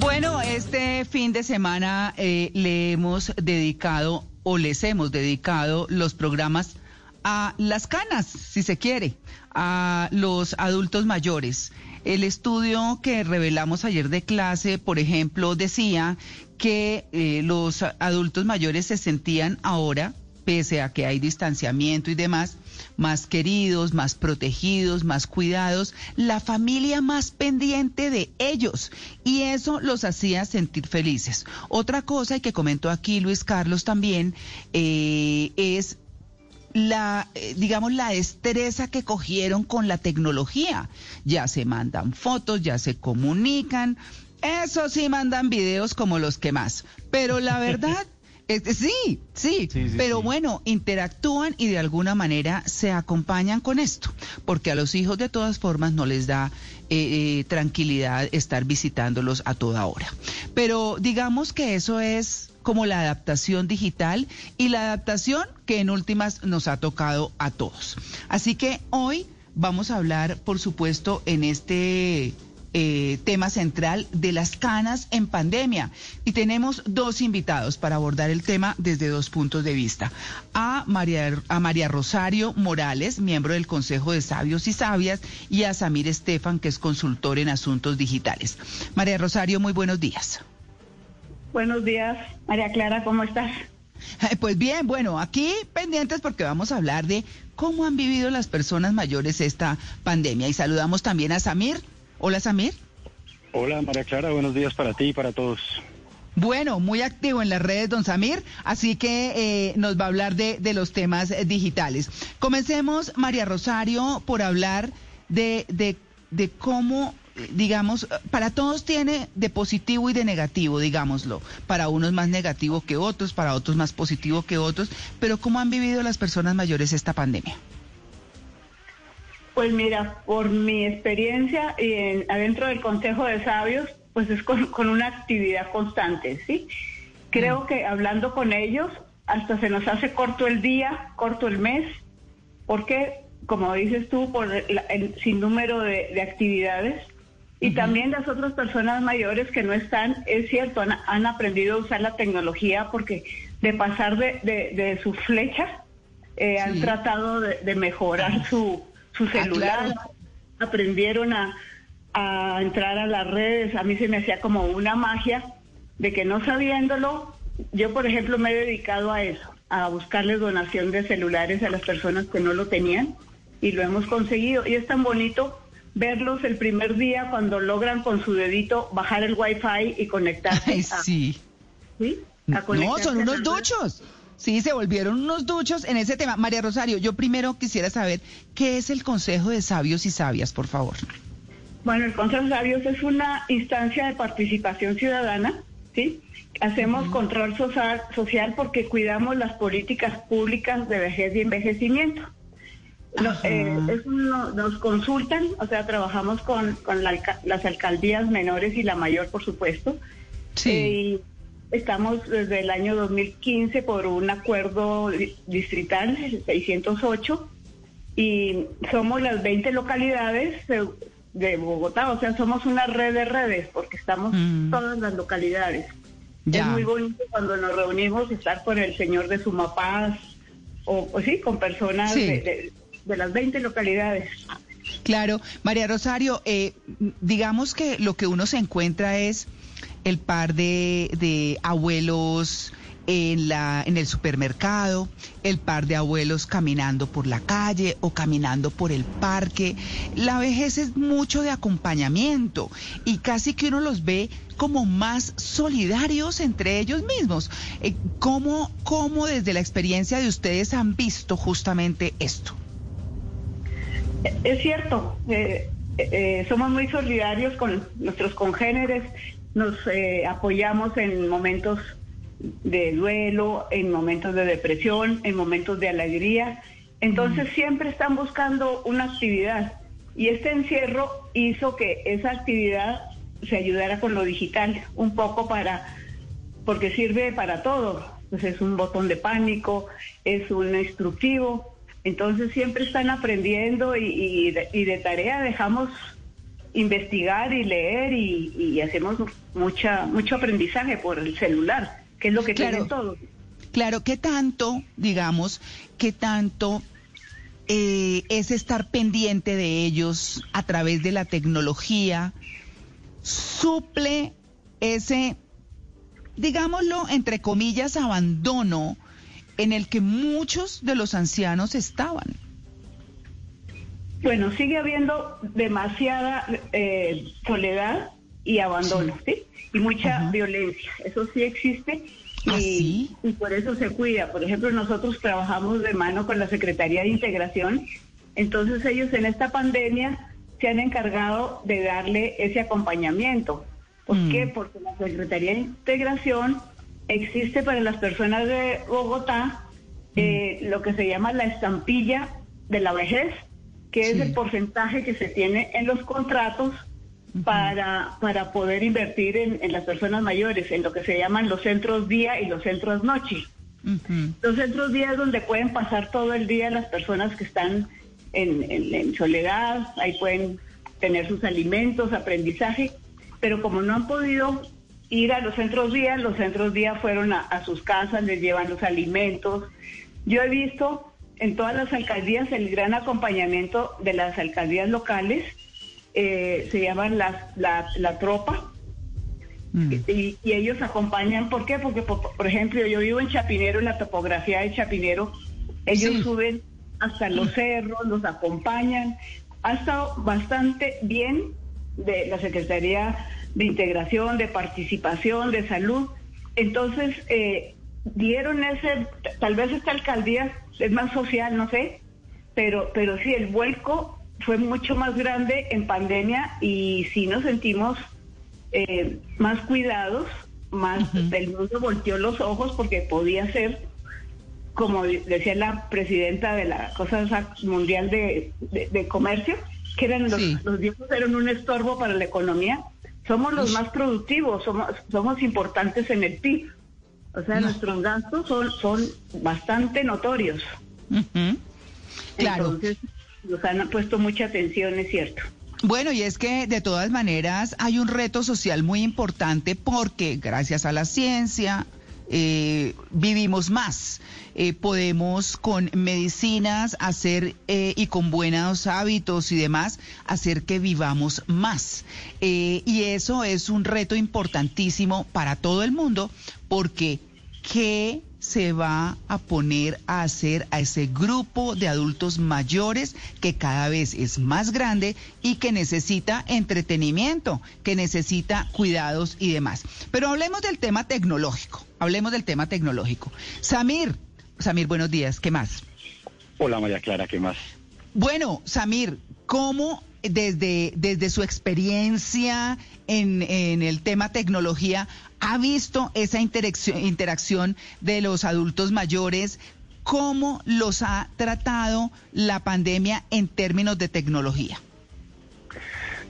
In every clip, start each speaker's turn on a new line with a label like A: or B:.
A: Bueno, este fin de semana eh, le hemos dedicado o les hemos dedicado los programas a las canas, si se quiere, a los adultos mayores. El estudio que revelamos ayer de clase, por ejemplo, decía que eh, los adultos mayores se sentían ahora, pese a que hay distanciamiento y demás, más queridos, más protegidos, más cuidados, la familia más pendiente de ellos. Y eso los hacía sentir felices. Otra cosa, y que comentó aquí Luis Carlos también, eh, es la, eh, digamos, la destreza que cogieron con la tecnología. Ya se mandan fotos, ya se comunican. Eso sí, mandan videos como los que más. Pero la verdad sí, sí, pero bueno, interactúan y de alguna manera se acompañan con esto, porque a los hijos de todas formas no les da eh, eh, tranquilidad estar visitándolos a toda hora. Pero digamos que eso es como la adaptación digital y la adaptación que en últimas nos ha tocado a todos. Así que hoy vamos a hablar, por supuesto, en este eh, tema central de las canas en pandemia. Y tenemos dos invitados para abordar el tema desde dos puntos de vista. A María, a María Rosario Morales, miembro del Consejo de Sabios y Sabias, y a Samir Estefan, que es consultor en asuntos digitales. María Rosario, muy buenos días.
B: Buenos días, María Clara, ¿cómo estás?
A: Pues bien, bueno, aquí pendientes porque vamos a hablar de cómo han vivido las personas mayores esta pandemia. Y saludamos también a Samir. Hola, Samir.
C: Hola, María Clara, buenos días para ti y para todos.
A: Bueno, muy activo en las redes, don Samir, así que eh, nos va a hablar de, los temas eh, digitales. Comencemos, María Rosario, por hablar de, de, de cómo digamos, para todos tiene de positivo y de negativo, digámoslo. Para unos más negativo que otros, para otros más positivo que otros. Pero ¿cómo han vivido las personas mayores esta pandemia?
B: Pues mira, por mi experiencia y en, adentro del Consejo de Sabios, pues es con, una actividad constante, ¿sí? Creo mm. que hablando con ellos, hasta se nos hace corto el día, corto el mes, porque, como dices tú, por el, sinnúmero de, actividades. Y también las otras personas mayores que no están, es cierto, han, aprendido a usar la tecnología porque de pasar de, su flecha, eh, han tratado de mejorar su su ah, celular, aprendieron a, entrar a las redes. A mí se me hacía como una magia de que no sabiéndolo, yo por ejemplo me he dedicado a eso, a buscarles donación de celulares a las personas que no lo tenían y lo hemos conseguido. Y es tan bonito verlos el primer día cuando logran con su dedito bajar el wifi y conectarse.
A: sí. ¿sí? no, son unos duchos. Sí, se volvieron unos duchos en ese tema. María Rosario, yo primero quisiera saber qué es el Consejo de Sabios y Sabias, por favor.
B: Bueno, el Consejo de Sabios es una instancia de participación ciudadana, ¿sí? Hacemos control social, porque cuidamos las políticas públicas de vejez y envejecimiento. Eh, nos, consultan, o sea, trabajamos con, las alcaldías menores y la mayor, por supuesto. Sí. Eh, Estamos desde el año 2015 por un acuerdo distrital, 608, y somos las 20 localidades de, Bogotá, o sea, somos una red de redes porque estamos mm. todas las localidades. Es muy bonito cuando nos reunimos estar con el señor de Sumapaz o, sí, con personas De, las 20 localidades.
A: Claro, María Rosario, eh, digamos que lo que uno se encuentra es el par de, abuelos en, la, en el supermercado, el par de abuelos caminando por la calle o caminando por el parque. La vejez es mucho de acompañamiento y casi que uno los ve como más solidarios entre ellos mismos. Eh, ¿Cómo, cómo desde la experiencia de ustedes han visto justamente esto?
B: Es cierto, eh, eh, somos muy solidarios con nuestros congéneres, nos apoyamos en momentos de duelo, en momentos de depresión, en momentos de alegría. Entonces siempre están buscando una actividad y este encierro hizo que esa actividad se ayudara con lo digital un poco para, porque sirve para todo. Pues es un botón de pánico, es un instructivo. Entonces siempre están aprendiendo y, de, tarea dejamos investigar y leer y, y hacemos mucha, mucho aprendizaje por el celular que es lo que claro, todos.
A: Claro, ¿qué tanto, digamos, qué tanto eh, es estar pendiente de ellos a través de la tecnología? Suple ese, digámoslo, entre comillas, abandono en el que muchos de los ancianos estaban.
B: Bueno, sigue habiendo demasiada eh, soledad y abandono, ¿sí? Y mucha violencia, eso sí existe.
A: ¿Ah,
B: y, por eso se cuida. Por ejemplo, nosotros trabajamos de mano con la Secretaría de Integración, entonces ellos en esta pandemia se han encargado de darle ese acompañamiento. ¿Por mm. qué? Porque la Secretaría de Integración existe para las personas de Bogotá mm. eh, lo que se llama la estampilla de la vejez, que es el porcentaje que se tiene en los contratos para, para poder invertir en, las personas mayores, en lo que se llaman los centros día y los centros noche. Los centros día es donde pueden pasar todo el día las personas que están en, soledad, ahí pueden tener sus alimentos, aprendizaje, pero como no han podido ir a los centros día, los centros día fueron a, a sus casas, les llevan los alimentos. Yo he visto en todas las alcaldías el gran acompañamiento de las alcaldías locales eh, se llaman la, la tropa. Mm. Y, ellos acompañan, ¿por qué? Porque, por, ejemplo, yo vivo en Chapinero, en la topografía de Chapinero, ellos suben hasta los cerros, los acompañan. Ha estado bastante bien de la Secretaría de Integración, de Participación, de Salud. Entonces, eh, dieron ese, tal vez esta alcaldía es más social, no sé, pero, pero sí, el vuelco fue mucho más grande en pandemia y sí nos sentimos eh, más cuidados, más el mundo volteó los ojos porque podía ser, como decía la presidenta de la Cosa Mundial de, Comercio, que eran los, los viejos eran un estorbo para la economía. Somos los más productivos, somos, somos importantes en el PIB. O sea, nuestros gastos son, son bastante notorios.
A: Claro.
B: Entonces, nos han puesto mucha atención, es cierto.
A: Bueno, y es que de todas maneras hay un reto social muy importante porque gracias a la ciencia eh, vivimos más. Eh, podemos con medicinas hacer eh, y con buenos hábitos y demás hacer que vivamos más. y eso es un reto importantísimo para todo el mundo porque ¿qué se va a poner a hacer a ese grupo de adultos mayores que cada vez es más grande y que necesita entretenimiento, que necesita cuidados y demás. Pero hablemos del tema tecnológico, hablemos del tema tecnológico. Samir, Samir, buenos días, ¿qué más?
C: Hola María Clara, ¿qué más?
A: Bueno, Samir, ¿cómo desde, desde su experiencia en, en el tema tecnología ha visto esa interacción, interacción de los adultos mayores? ¿Cómo los ha tratado la pandemia en términos de tecnología?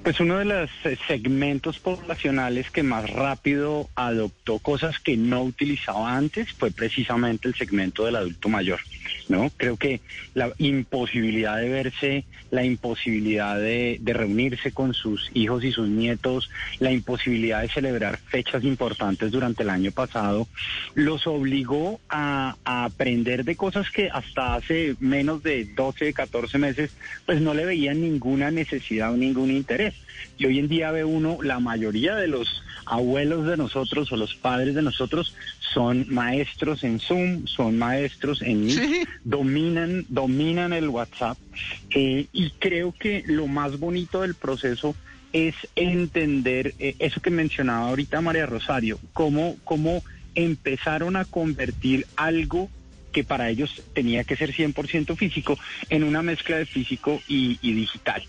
C: Pues uno de los eh, segmentos poblacionales que más rápido adoptó cosas que no utilizaba antes fue precisamente el segmento del adulto mayor, ¿no? Creo que la imposibilidad de verse, la imposibilidad de, reunirse con sus hijos y sus nietos, la imposibilidad de celebrar fechas importantes durante el año pasado, los obligó a, a aprender de cosas que hasta hace menos de 12, 14 meses, pues no le veían ninguna necesidad o ningún interés. Y hoy en día ve uno, la mayoría de los abuelos de nosotros o los padres de nosotros son maestros en Zoom, son maestros en Meet, dominan, dominan el WhatsApp. Eh, y creo que lo más bonito del proceso es entender eh, eso que mencionaba ahorita María Rosario, cómo, cómo empezaron a convertir algo que para ellos tenía que ser 100% físico en una mezcla de físico y, digital.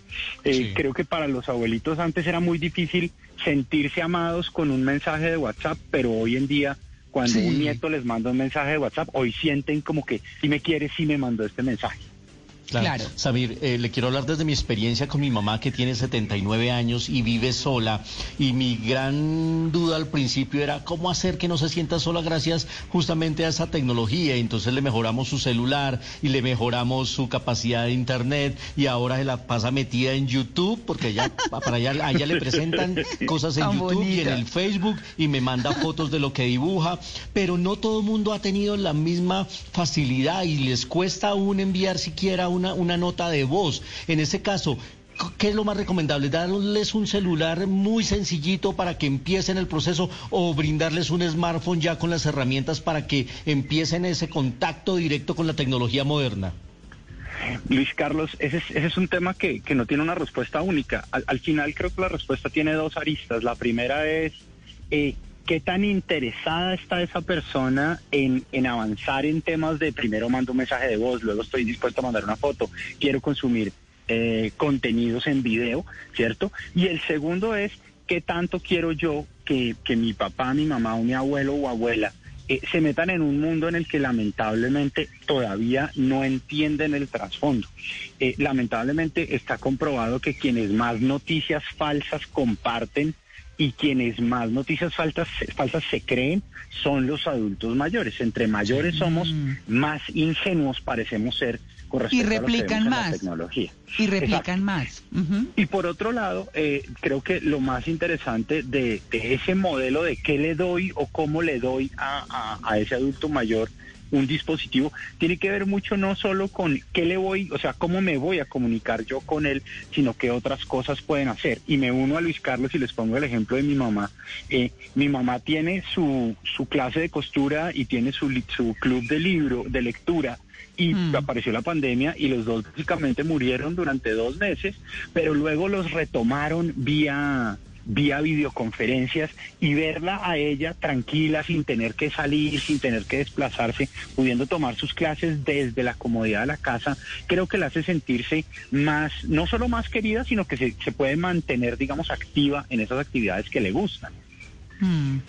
C: Eh, creo que para los abuelitos antes era muy difícil sentirse amados con un mensaje de WhatsApp, pero hoy en día cuando un nieto les manda un mensaje de WhatsApp, hoy sienten como que si me quiere, si me mandó este mensaje.
D: Claro. Samir, eh, le quiero hablar desde mi experiencia con mi mamá que tiene 79 años y vive sola. Y mi gran duda al principio era cómo hacer que no se sienta sola gracias justamente a esa tecnología. Entonces le mejoramos su celular y le mejoramos su capacidad de internet y ahora se la pasa metida en YouTube porque ella, para allá, a ella le presentan cosas en YouTube y en el Facebook y me manda fotos de lo que dibuja. Pero no todo el mundo ha tenido la misma facilidad y les cuesta aún enviar siquiera un una, nota de voz. En ese caso, ¿Qué es lo más recomendable? ¿Darles un celular muy sencillito para que empiecen el proceso o brindarles un smartphone ya con las herramientas para que empiecen ese contacto directo con la tecnología moderna?
C: Luis Carlos, ese es, un tema que, no tiene una respuesta única. Al, final creo que la respuesta tiene dos aristas. La primera es eh, qué tan interesada está esa persona en, en, avanzar en temas de primero mando un mensaje de voz, luego estoy dispuesto a mandar una foto, quiero consumir eh, contenidos en video, ¿cierto? Y el segundo es qué tanto quiero yo que, que mi papá, mi mamá o mi abuelo o abuela eh, se metan en un mundo en el que lamentablemente todavía no entienden el trasfondo. Eh, lamentablemente está comprobado que quienes más noticias falsas comparten y quienes más noticias falsas, falsas se creen son los adultos mayores. Entre mayores somos, mm. más ingenuos parecemos ser con respecto
A: y replican
C: a
A: más.
C: la tecnología.
A: Y replican más.
C: Y por otro lado, eh, creo que lo más interesante de, ese modelo de qué le doy o cómo le doy a, a ese adulto mayor un dispositivo, tiene que ver mucho no solo con qué le voy, o sea, cómo me voy a comunicar yo con él, sino qué otras cosas pueden hacer. Y me uno a Luis Carlos y les pongo el ejemplo de mi mamá. Eh, mi mamá tiene su, su clase de costura y tiene su, su club de libro, de lectura y mm. apareció la pandemia y los dos básicamente murieron durante dos meses, pero luego los retomaron vía vía videoconferencias y verla a ella tranquila, sin tener que salir, sin tener que desplazarse, pudiendo tomar sus clases desde la comodidad de la casa, creo que la hace sentirse más, no solo más querida, sino que se, se puede mantener, digamos, activa en esas actividades que le gustan.
A: Mm.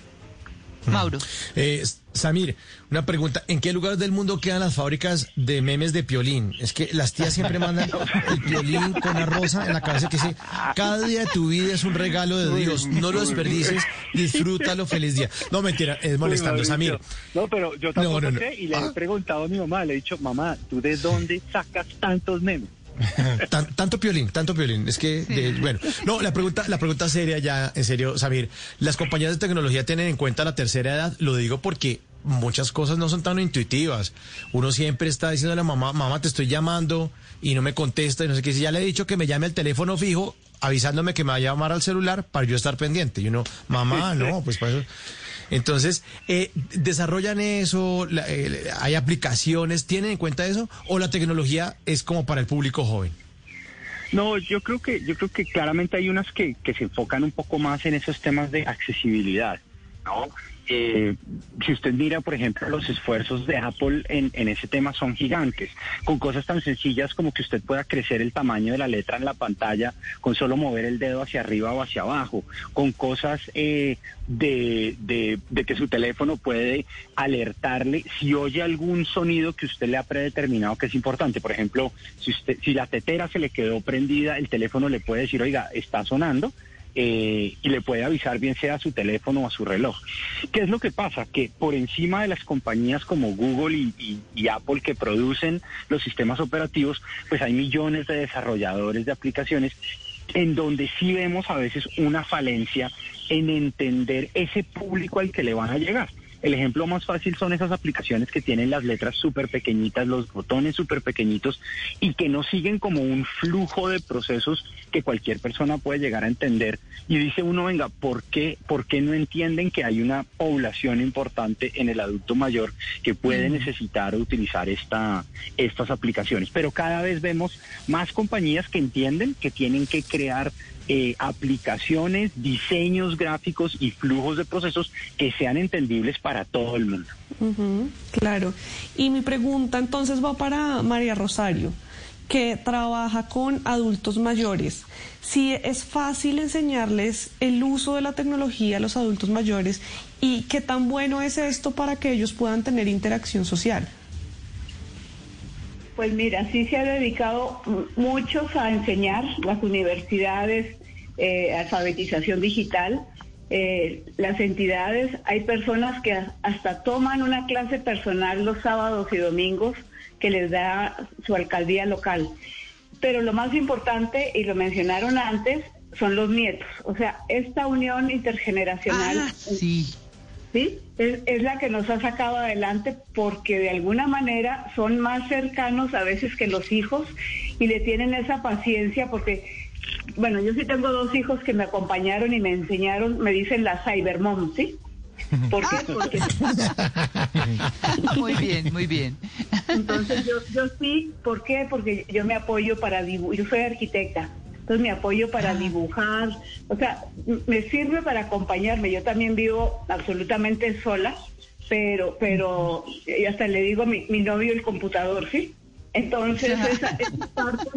A: Mauro.
E: Eh, Samir, una pregunta. ¿En qué lugar del mundo quedan las fábricas de memes de piolín? Es que las tías siempre mandan el piolín con la rosa en la cabeza que dice, cada día de tu vida es un regalo de Dios. No lo desperdices, disfrútalo, feliz día. No, mentira, es molestando, Samir.
C: No, pero yo tampoco sé y le he ah. preguntado a mi mamá, le he dicho, mamá, ¿tú de dónde sacas tantos memes?
E: tanto piolín, tanto piolín. Es que, bueno, no, la pregunta, la pregunta seria ya, en serio, Samir, las compañías de tecnología tienen en cuenta la tercera edad, lo digo porque muchas cosas no son tan intuitivas. Uno siempre está diciendo a la mamá, mamá, te estoy llamando y no me contesta y no sé qué. Si ya le he dicho que me llame al teléfono fijo, avisándome que me va a llamar al celular para yo estar pendiente. Y uno, mamá, no, pues para eso. Entonces, eh, ¿desarrollan eso? Eh, ¿Hay aplicaciones? ¿Tienen en cuenta eso? ¿O la tecnología es como para el público joven?
C: No, yo creo que, yo creo que claramente hay unas que, que se enfocan un poco más en esos temas de accesibilidad, ¿no? Eh, si usted mira, por ejemplo, los esfuerzos de Apple en, en, ese tema son gigantes, con cosas tan sencillas como que usted pueda crecer el tamaño de la letra en la pantalla con solo mover el dedo hacia arriba o hacia abajo, con cosas eh, de, de, de, que su teléfono puede alertarle si oye algún sonido que usted le ha predeterminado que es importante. Por ejemplo, si, usted, si la tetera se le quedó prendida, el teléfono le puede decir, oiga, está sonando eh, y le puede avisar bien sea a su teléfono o a su reloj. ¿Qué es lo que pasa? Que por encima de las compañías como Google y, Apple que producen los sistemas operativos, pues hay millones de desarrolladores de aplicaciones en donde sí vemos a veces una falencia en entender ese público al que le van a llegar. El ejemplo más fácil son esas aplicaciones que tienen las letras súper pequeñitas, los botones súper pequeñitos y que no siguen como un flujo de procesos que cualquier persona puede llegar a entender. Y dice uno, venga, ¿por qué, por qué no entienden que hay una población importante en el adulto mayor que puede necesitar utilizar esta, estas aplicaciones? Pero cada vez vemos más compañías que entienden que tienen que crear eh, aplicaciones, diseños gráficos y flujos de procesos que sean entendibles para todo el mundo.
F: Claro. Y mi pregunta entonces va para María Rosario, que trabaja con adultos mayores. Si es fácil enseñarles el uso de la tecnología a los adultos mayores y qué tan bueno es esto para que ellos puedan tener interacción social.
B: Pues mira, sí se ha dedicado muchos a enseñar las universidades, eh, alfabetización digital, eh, las entidades, hay personas que hasta toman una clase personal los sábados y domingos que les da su alcaldía local. Pero lo más importante, y lo mencionaron antes, son los nietos. O sea, esta unión intergeneracional
A: Ah, sí.
B: ¿Sí? Es, es la que nos ha sacado adelante porque de alguna manera son más cercanos a veces que los hijos y le tienen esa paciencia porque, bueno, yo sí tengo dos hijos que me acompañaron y me enseñaron, me dicen la cybermom, ¿sí? ¿Por qué? Porque
A: Muy bien, muy bien.
B: entonces yo, yo sí, ¿por qué? Porque yo me apoyo para dibujar, yo soy arquitecta, entonces me apoyo para dibujar, o sea, me sirve para acompañarme, yo también vivo absolutamente sola, pero, pero, y hasta le digo mi, mi novio el computador, ¿sí? Entonces esa, esa parte,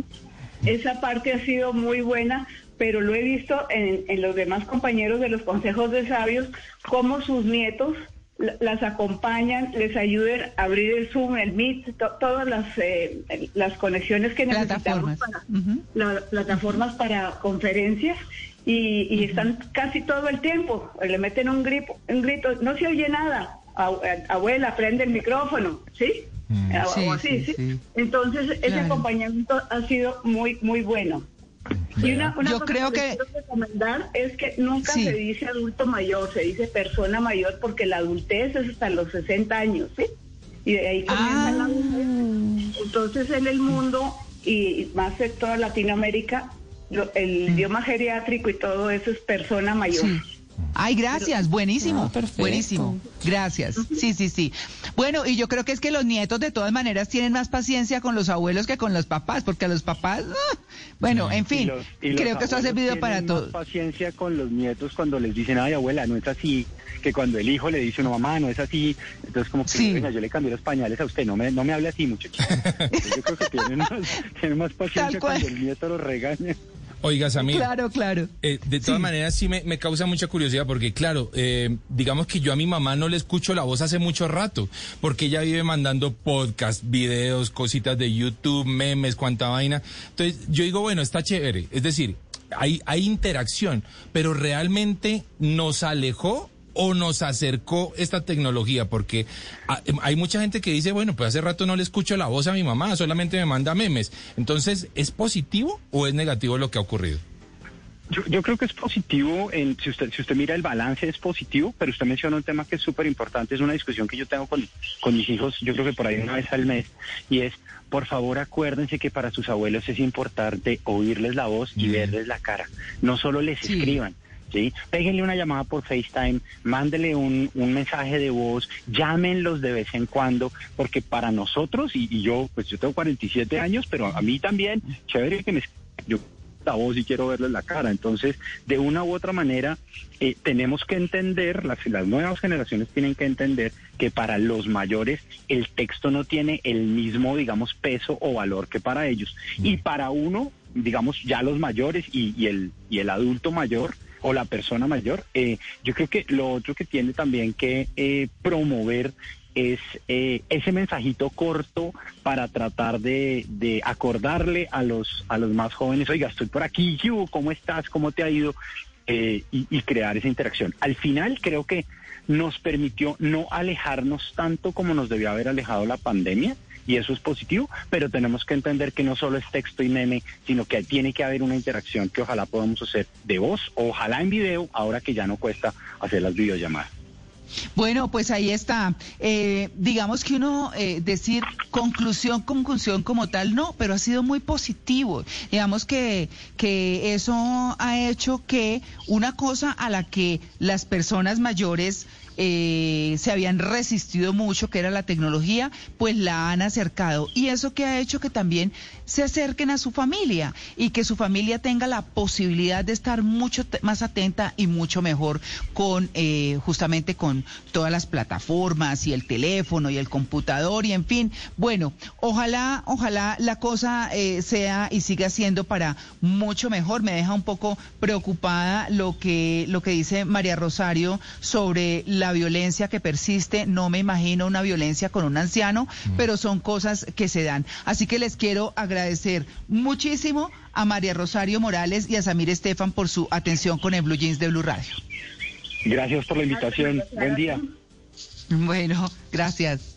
B: esa parte ha sido muy buena, pero lo he visto en, en los demás compañeros de los consejos de sabios, cómo sus nietos las acompañan, les ayuden a abrir el Zoom, el Meet, to- todas las, eh, las conexiones que necesitamos
A: Plataformas.
B: para las plataformas para conferencias y, y están casi todo el tiempo. Le meten un grito, un grito, no se oye nada. Ab- Abuela, prende el micrófono, ¿sí? O
A: Sí, sí,
B: ¿sí?
A: sí.
B: Entonces, ese
A: Claro.
B: acompañamiento ha sido muy, muy bueno. Y una, una
A: Yo
B: cosa
A: creo
B: les
A: que-
B: quiero recomendar es que nunca
A: Sí.
B: se dice adulto mayor, se dice persona mayor porque la adultez es hasta los 60 años, ¿sí? Y de ahí comienza
A: Ah.
B: la adultez. Entonces en el mundo y más de toda Latinoamérica, lo- el idioma geriátrico y todo eso es persona mayor.
A: Sí. Ay, gracias, buenísimo,
F: Ah, perfecto.
A: buenísimo, gracias. Sí, sí, sí. Bueno, y yo creo que es que los nietos de todas maneras tienen más paciencia con los abuelos que con los papás, porque a los papás, ah, bueno, en
C: Y
A: fin,
C: los- y los
A: creo que eso ha servido
C: tienen
A: para
C: más
A: todos.
C: paciencia con los nietos cuando les dicen, ay abuela, no es así, que cuando el hijo le dice a una mamá, no es así, entonces como que,
A: Sí.
C: venga, yo le cambié los pañales a usted, no me, no me hable así, muchacho. Entonces, yo creo que tienen más, tienen más paciencia cuando el nieto los regaña.
G: Oiga, Samir.
A: Claro, claro.
G: Eh, de todas
A: Sí.
G: maneras, sí me, me causa mucha curiosidad porque, claro, eh, digamos que yo a mi mamá no le escucho la voz hace mucho rato, porque ella vive mandando podcast, videos, cositas de YouTube, memes, cuanta vaina. Entonces, yo digo, bueno, está chévere. Es decir, hay, hay interacción, pero realmente nos alejó o nos acercó esta tecnología, porque hay mucha gente que dice, bueno, pues hace rato no le escucho la voz a mi mamá, solamente me manda memes. Entonces, ¿es positivo o es negativo lo que ha ocurrido?
C: Yo, yo creo que es positivo, en, si, usted, si usted mira el balance es positivo, pero usted menciona un tema que es súper importante, es una discusión que yo tengo con, con mis hijos, yo creo que por ahí una vez al mes, y es, por favor acuérdense que para sus abuelos es importante oírles la voz y verles la cara, no solo les
A: Sí.
C: escriban. ¿Sí? Péguenle una llamada por FaceTime, mándele un, un mensaje de voz, llámenlos de vez en cuando, porque para nosotros, y, y yo, pues yo tengo 47 años, pero a mí también, chévere que me... Yo, la voz y quiero verles la cara. Entonces, de una u otra manera, eh, tenemos que entender, las, las nuevas generaciones tienen que entender que para los mayores el texto no tiene el mismo, digamos, peso o valor que para ellos. Y para uno, digamos, ya los mayores y, y el, y el adulto mayor, o la persona mayor. Eh, yo creo que lo otro que tiene también que eh, promover es eh, ese mensajito corto para tratar de, acordarle a los a los más jóvenes, oiga, estoy por aquí. ¿cómo estás? ¿Cómo te ha ido? Eh, y, y crear esa interacción. Al final creo que nos permitió no alejarnos tanto como nos debió haber alejado la pandemia, y eso es positivo, pero tenemos que entender que no solo es texto y meme, sino que tiene que haber una interacción que ojalá podamos hacer de voz, ojalá en video, ahora que ya no cuesta hacer las videollamadas.
A: Bueno, pues ahí está. Eh, digamos que uno eh, decir conclusión, conclusión como tal, no, pero ha sido muy positivo. Digamos que, que eso ha hecho que una cosa a la que las personas mayores eh, se habían resistido mucho, que era la tecnología, pues la han acercado. Y eso que ha hecho que también se acerquen a su familia y que su familia tenga la posibilidad de estar mucho más atenta y mucho mejor con eh, justamente con todas las plataformas y el teléfono y el computador y en fin. Bueno, ojalá, ojalá la cosa eh, sea y siga siendo para mucho mejor. Me deja un poco preocupada lo que, lo que dice María Rosario sobre la violencia que persiste. No me imagino una violencia con un anciano, mm. pero son cosas que se dan. Así que les quiero agradecer muchísimo a María Rosario Morales y a Samir Estefan por su atención con el Blue Jeans de Blue Radio.
C: Gracias por la invitación. Buen día.
A: Bueno, gracias.